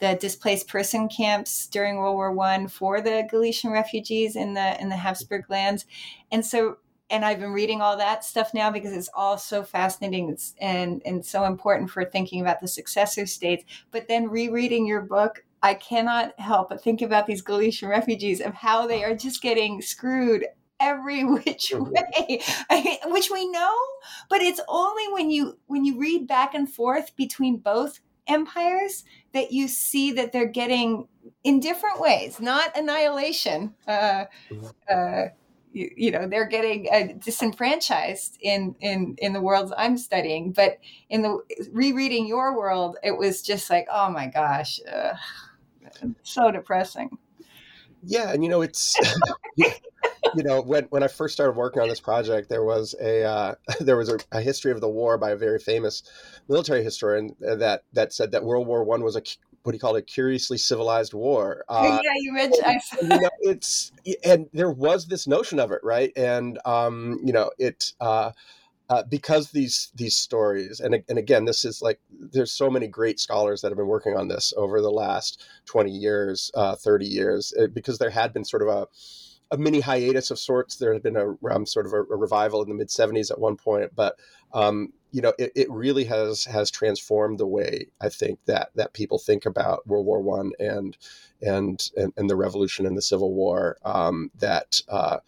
the displaced person camps during World War One for the Galician refugees in the in the Habsburg lands, and so and I've been reading all that stuff now because it's all so fascinating and and so important for thinking about the successor states. But then rereading your book, I cannot help but think about these Galician refugees of how they are just getting screwed every <laughs> which mm-hmm. way which we know but it's only when you when you read back and forth between both empires that you see that they're getting in different ways, not annihilation. Uh, mm-hmm. uh, you, you, know, they're getting uh, disenfranchised in in in the worlds I'm studying. But in the rereading your world, it was just like, oh my gosh, so depressing. Yeah, and you know, it's <laughs> you know when when I first started working on this project, there was a uh, <laughs> there was a, a, history of the war by a very famous military historian that that said that World War One was a what he called a curiously civilized war. <laughs> Uh, yeah, you mentioned. you know, it's and there was this notion of it, right? And um, you know, it. Uh, uh, because these these stories and and again this is like there's so many great scholars that have been working on this over the last 20 years uh, 30 years because there had been sort of a a mini hiatus of sorts. There had been a um, sort of a, a, revival in the mid '70s at one point, but um, you know, it, it, really has has transformed the way I think that that people think about World War One and, and and and the Revolution and the Civil War. Um, that uh,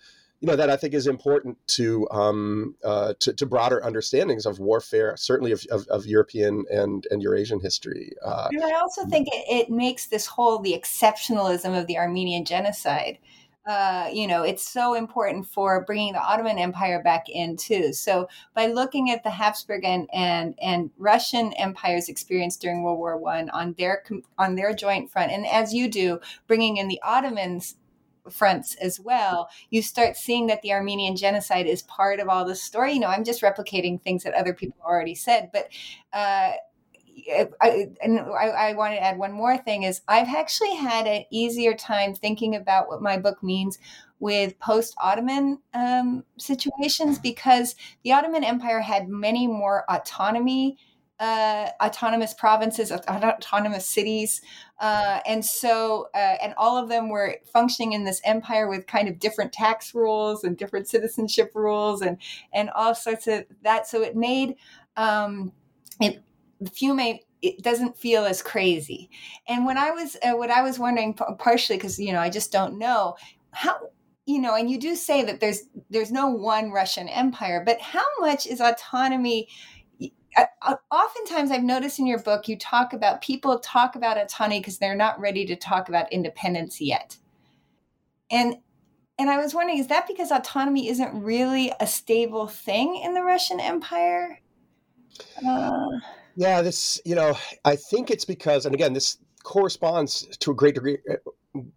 you know that I think is important to, um, uh, to, to broader understandings of warfare, certainly of, of, of European and and Eurasian history. Uh, and I also think it, it makes this whole the exceptionalism of the Armenian genocide uh, you know, it's so important for bringing the Ottoman Empire back in too. So by looking at the Habsburg and and, and Russian empires experienced during World War One on their on their joint front, and as you do, bringing in the Ottomans fronts as well, you start seeing that the Armenian genocide is part of all the story. You know, I'm just replicating things that other people already said, but. Uh, I, and I, I want to add one more thing is I've actually had an easier time thinking about what my book means with post Ottoman um, situations because the Ottoman Empire had many more autonomy, uh, autonomous provinces, autonomous cities. Uh, and so, uh, and all of them were functioning in this empire with kind of different tax rules and different citizenship rules and, and all sorts of that. So it made, um, it Fiume it doesn't feel as crazy. And when I was uh, what I was wondering partially because you know I just don't know how you know and you do say that there's there's no one Russian empire, but how much is autonomy oftentimes I've noticed in your book you talk about people talk about autonomy because they're not ready to talk about independence yet. And and I was wondering is that because autonomy isn't really a stable thing in the Russian empire? Uh, yeah, this, you know, I think it's because, and again, this corresponds to a great degree eh,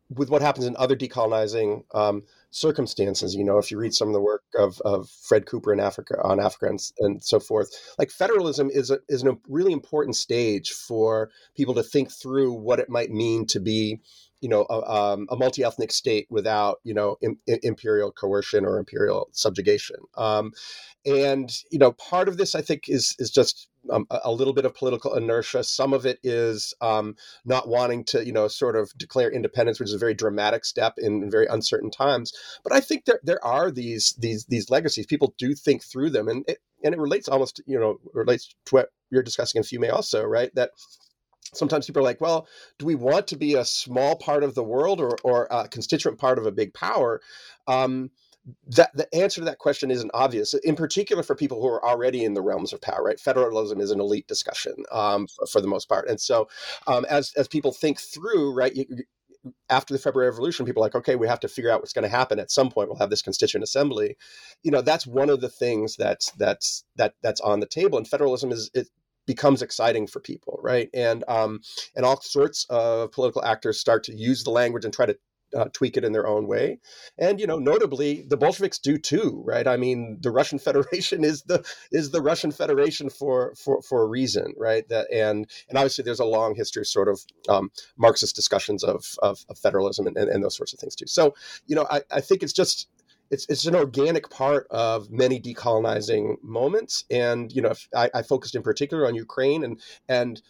with what happens in other decolonizing um, circumstances. You know, if you read some of the work of, of Fred Cooper in Africa on Africa and, and so forth, like federalism is a, is a really important stage for people to think through what it might mean to be you know a, um, a multi-ethnic state without you know Im- imperial coercion or imperial subjugation um, and you know part of this i think is is just um, a little bit of political inertia. Some of it is um, not wanting to, you know, sort of declare independence, which is a very dramatic step in, in, very uncertain times. But I think there there are these these these legacies. People do think through them, and it, and it relates almost, you know, relates to what you're discussing in Fiume also, right? That sometimes people are like, well, do we want to be a small part of the world or or a constituent part of a big power? Um, that the answer to that question isn't obvious in particular for people who are already in the realms of power right federalism is an elite discussion um, for, for, the most part and so um, as as people think through right you, after the February Revolution, people are like, okay, we have to figure out what's going to happen. At some point, we'll have this constituent assembly. You know, that's one of the things that's that's that that's on the table. And federalism is it becomes exciting for people, right? And um, and all sorts of political actors start to use the language and try to uh, tweak it in their own way. And you know, notably, the Bolsheviks do too, right? I mean, the Russian <laughs> Federation is the is the Russian Federation for for for a reason, right? That and and obviously, there's a long history of sort of um, Marxist discussions of, of, of federalism and, and, and, those sorts of things too. So, you know, I, I think it's just it's it's an organic part of many decolonizing moments. And you know, I, I focused in particular on Ukraine and and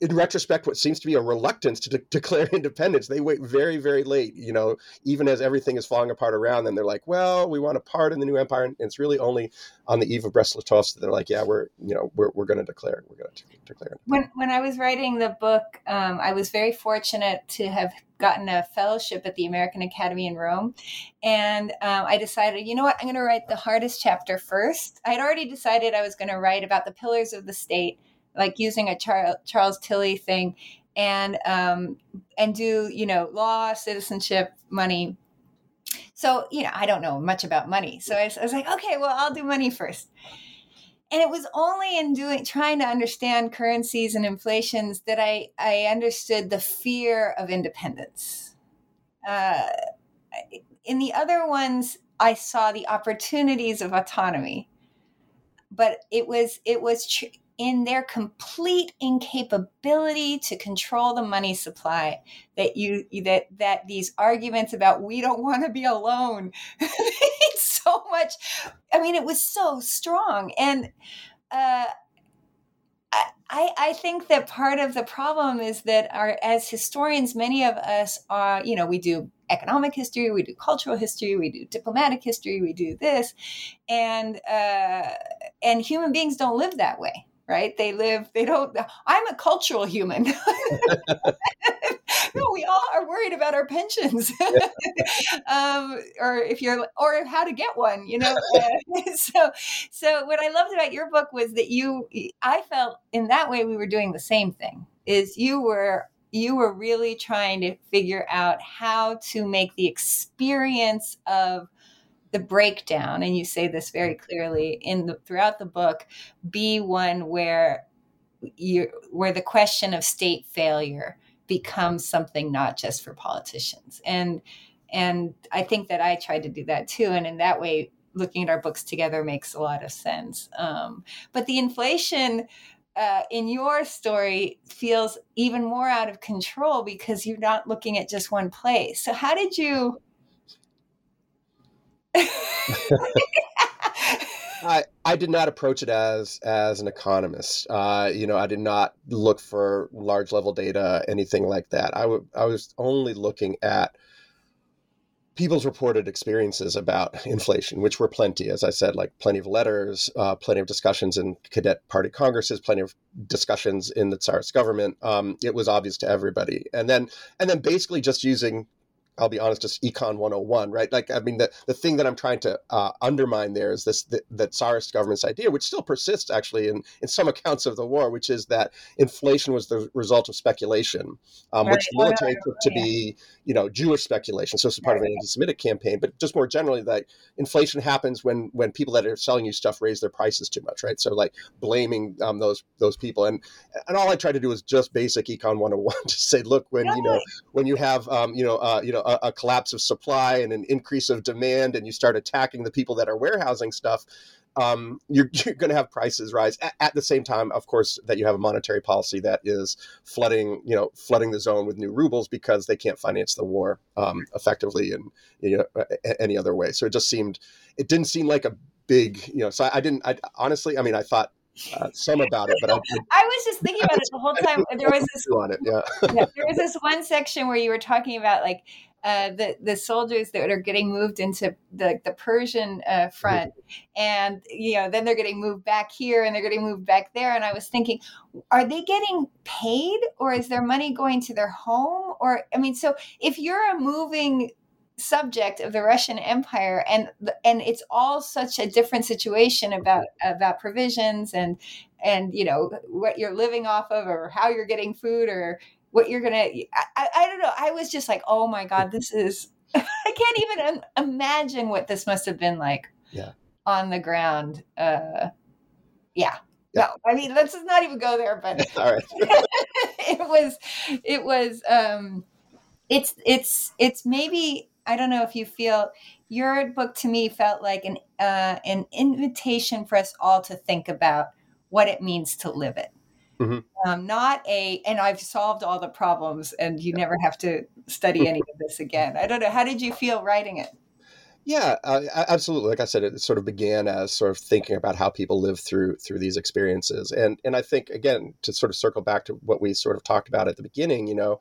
in retrospect, what seems to be a reluctance to de- <laughs> declare independence. They wait very, very late, you know, even as everything is falling apart around them. They're like, well, we want a part in the new empire. And it's really only on the eve of Brest-Litovsk that they're like, yeah, we're, you know, we're, we're going to declare, we're going to declare. When, when I was writing the book, um, I was very fortunate to have gotten a fellowship at the American Academy in Rome. And um, I decided, you know what, I'm going to write the hardest chapter first. I had already decided I was going to write about the pillars of the state like using a Char- Charles Tilly thing and um, and do you know law, citizenship, money. So you know I don't know much about money, so I was, I was like, okay, well I'll do money first. And it was only in doing trying to understand currencies and inflations that I I understood the fear of independence. Uh, in the other ones, I saw the opportunities of autonomy but it was it was tr- in their complete incapability to control the money supply that you that that these arguments about we don't want to be alone <laughs> it's so much i mean it was so strong. And uh I, I think that part of the problem is that our as historians, many of us are, you know, we do economic history, we do cultural history, we do diplomatic history, we do this, and uh, and human beings don't live that way right? They live, they don't, I'm a cultural human. <laughs> no, we all are worried about our pensions <laughs> um, or if you're, or how to get one, you know? <laughs> so, so what I loved about your book was that you, I felt in that way we were doing the same thing is you were you were really trying to figure out how to make the experience of the breakdown, and you say this very clearly in the throughout the book, be one where you where the question of state failure becomes something not just for politicians. And and I think that I tried to do that too. And in that way, looking at our books together makes a lot of sense. Um, but the inflation uh, in your story feels even more out of control because you're not looking at just one place. So how did you I, I did not approach it as as an economist. Uh, you know, I did not look for large level data, anything like that. I, w- I was only looking at people's reported experiences about <laughs> inflation, which were plenty, as I said, like plenty of letters, uh, plenty of discussions in Kadet party congresses, plenty of discussions in the Tsarist government. Um, it was obvious to everybody, and then and then basically just using I'll be honest, just econ 101, right? Like, I mean, the, the thing that I'm trying to uh, undermine there is this the, the Tsarist government's idea, which still persists actually in, in some accounts of the war, which is that inflation was the result of speculation, um, right. which the military took to be, you know, Jewish speculation. So it's part right. of an anti-Semitic campaign, but just more generally, that inflation happens when when people that are selling you stuff raise their prices too much, right? So like blaming um, those those people, and and all I try to do is just basic econ 101 <laughs> to say, look, when you know when you have um, you know uh, you know a, a, collapse of supply and an increase of demand, and you start attacking the people that are warehousing stuff, um, you're, <laughs> you're going to have prices rise. At, at, the same time, of course, that you have a monetary policy that is flooding, you know, flooding the zone with new rubles because they can't finance the war um, effectively in you know, any other way. So it just seemed, it didn't seem like a big, you know. So I, I didn't. I honestly, I mean, I thought uh, some about it, but I, <laughs> I, was just thinking about it the whole time. There was this it, yeah. <laughs> yeah. There was this one section where you were talking about like uh, the the soldiers that are getting moved into the the Persian uh, front, and you know then they're getting moved back here and they're getting moved back there. And I was thinking, are they getting paid or is their money going to their home? Or I mean, so if you're a moving subject of the Russian Empire, and and it's all such a different situation about about provisions and and you know what you're living off of or how you're getting food or what you're gonna I, I, don't know i was just like oh my god this is <laughs> i can't even imagine what this must have been like yeah. on the ground uh yeah, yeah. no i mean let's not even go there but <laughs> all right. <laughs> it was it was um it's it's it's maybe i don't know if you feel your book to me felt like an uh, an invitation for us all to think about what it means to live it Mm-hmm. Um, not a, and I've solved all the problems and you never have to study any of this again. I don't know. How did you feel writing it? Yeah, uh, absolutely. Like I said, it sort of began as sort of thinking about how people live through through these experiences, and and I think again to sort of circle back to what we sort of talked about at the beginning, you know,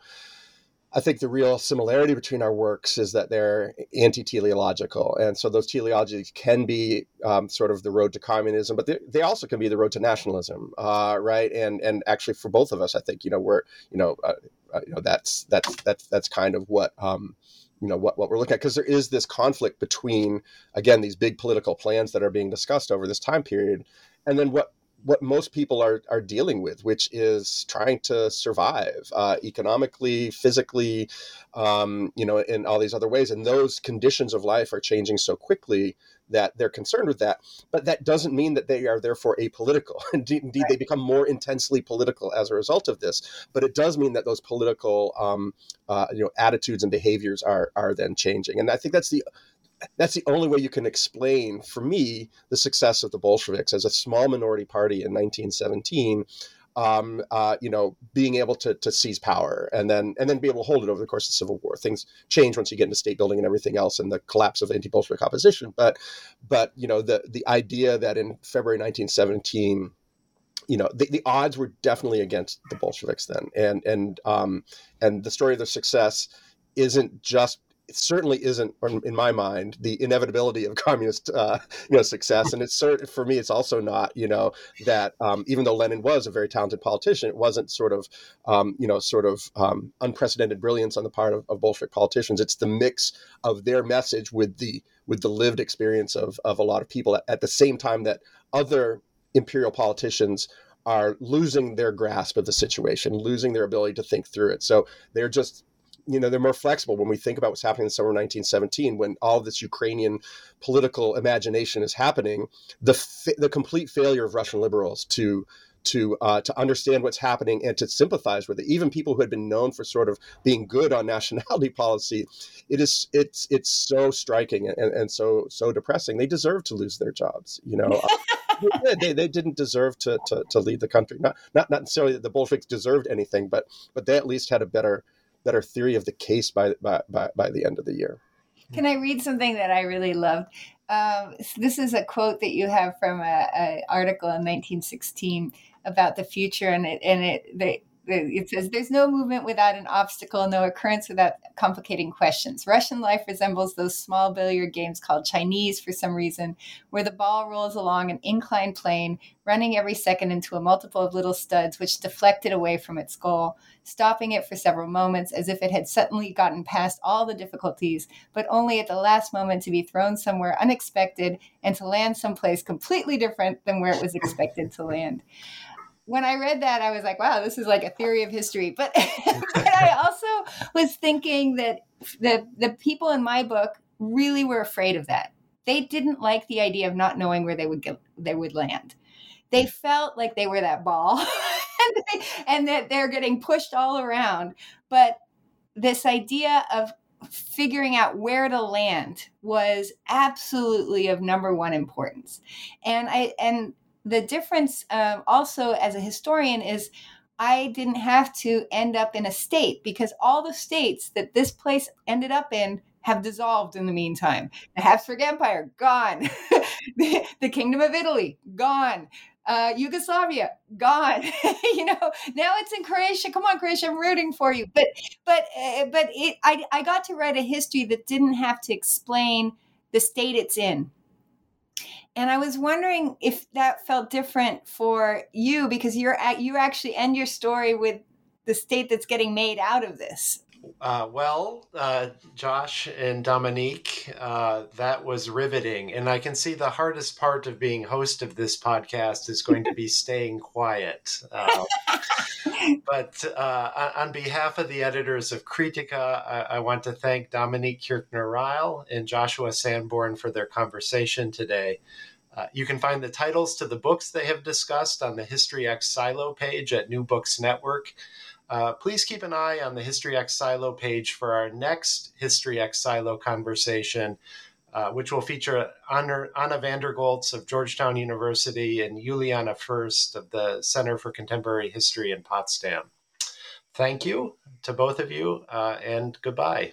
I think the real similarity between our works is that they're anti-teleological, and so those teleologies can be um, sort of the road to communism, but they, they, also can be the road to nationalism, uh, right? And and actually, for both of us, I think you know we're you know uh, uh, you know that's that's that's that's kind of what. Um, you know what, what we're looking at because there is this conflict between again these big political plans that are being discussed over this time period and then what what most people are are dealing with, which is trying to survive uh, economically, physically, um, you know, in all these other ways. And those conditions of life are changing so quickly that they're concerned with that. But that doesn't mean that they are therefore apolitical. <laughs> Indeed, indeed right. they become more intensely political as a result of this. But it does mean that those political, um, uh, you know, attitudes and behaviors are are then changing. And I think that's the that's the only way you can explain, for me, the success of the Bolsheviks as a small minority party in 1917. Um, uh, you know, being able to, to seize power and then and then be able to hold it over the course of the Civil War. Things change once you get into state building and everything else, and the collapse of anti-Bolshevik opposition. But but you know, the the idea that in February 1917 you know the, the odds were definitely against the Bolsheviks then, and and um, and the story of their success isn't just it certainly isn't, in my mind, the inevitability of <laughs> communist, uh, you know, success. And it's certain for me, it's also not, you know, that um, even though Lenin was a very talented politician, it wasn't sort of, um, you know, sort of um, unprecedented brilliance on the part of, of, Bolshevik politicians. It's the mix of their message with the with the lived experience of of a lot of people at, at the same time that other imperial politicians are losing their grasp of the situation, losing their ability to think through it. So they're just you know they're more flexible when we think about what's happening in the summer of 1917 when all this ukrainian political imagination is happening the the complete failure of russian liberals to to uh, to understand what's happening and to sympathize with it. Even people who had been known for sort of being good on <laughs> nationality policy, it is it's it's so striking and, and so so depressing. They deserve to lose their jobs. You know, <laughs> they, they didn't deserve to, to to lead the country. Not not not necessarily that the Bolsheviks deserved anything, but but they at least had a better better theory of the case by, by, by, by the end of the year. Can I read something that I really loved? Um, this is a quote that you have from an article in 1916 about the future, and it and it they, it says there's no movement without an obstacle, no occurrence without complicating questions. Russian life resembles those small billiard games called Chinese for some reason, where the ball rolls along an inclined plane, running every second into a multiple of little studs which deflect it away from its goal, stopping it for several moments as if it had suddenly gotten past all the difficulties, but only at the last moment to be thrown somewhere unexpected and to land someplace completely different than where it was expected to land when I read that, I was like, wow, this is like a theory of history. But, <laughs> but I <laughs> also was thinking that the, the people in my book really were afraid of that. They didn't like the idea of not knowing where they would get, they would land. They felt like they were that ball <laughs> and, they, and that they're getting pushed all around. But this idea of figuring out where to land was absolutely of number one importance and i and the difference um, also as a historian is I didn't have to end up in a state because all the states that this place ended up in have dissolved in the meantime. The Habsburg Empire, gone. <laughs> the, the, Kingdom of Italy, gone. Uh, Yugoslavia, gone. <laughs> you know, now it's in Croatia. Come on, Croatia, I'm rooting for you. But, but, uh, but it, I, I got to write a history that didn't have to explain the state it's in and I was wondering if that felt different for you because you're at, you actually end your story with the state that's getting made out of this. Uh, well, uh, Josh and Dominique, uh, that was riveting. And I can see the hardest part of being host of this podcast is going to be <laughs> staying quiet. Uh, <laughs> but uh, on behalf of the editors of Kritika, I, I want to thank Dominique Kirchner Reill and Joshua Sanborn for their conversation today. Uh, you can find the titles to the books they have discussed on the History X Silo page at New Books Network. Uh, please keep an eye on the History X Silo page for our next History X Silo conversation, uh, which will feature Anna, Anna von der Goltz of Georgetown University and Juliana Fürst of the Center for Contemporary History in Potsdam. Thank you to both of you, uh, and goodbye.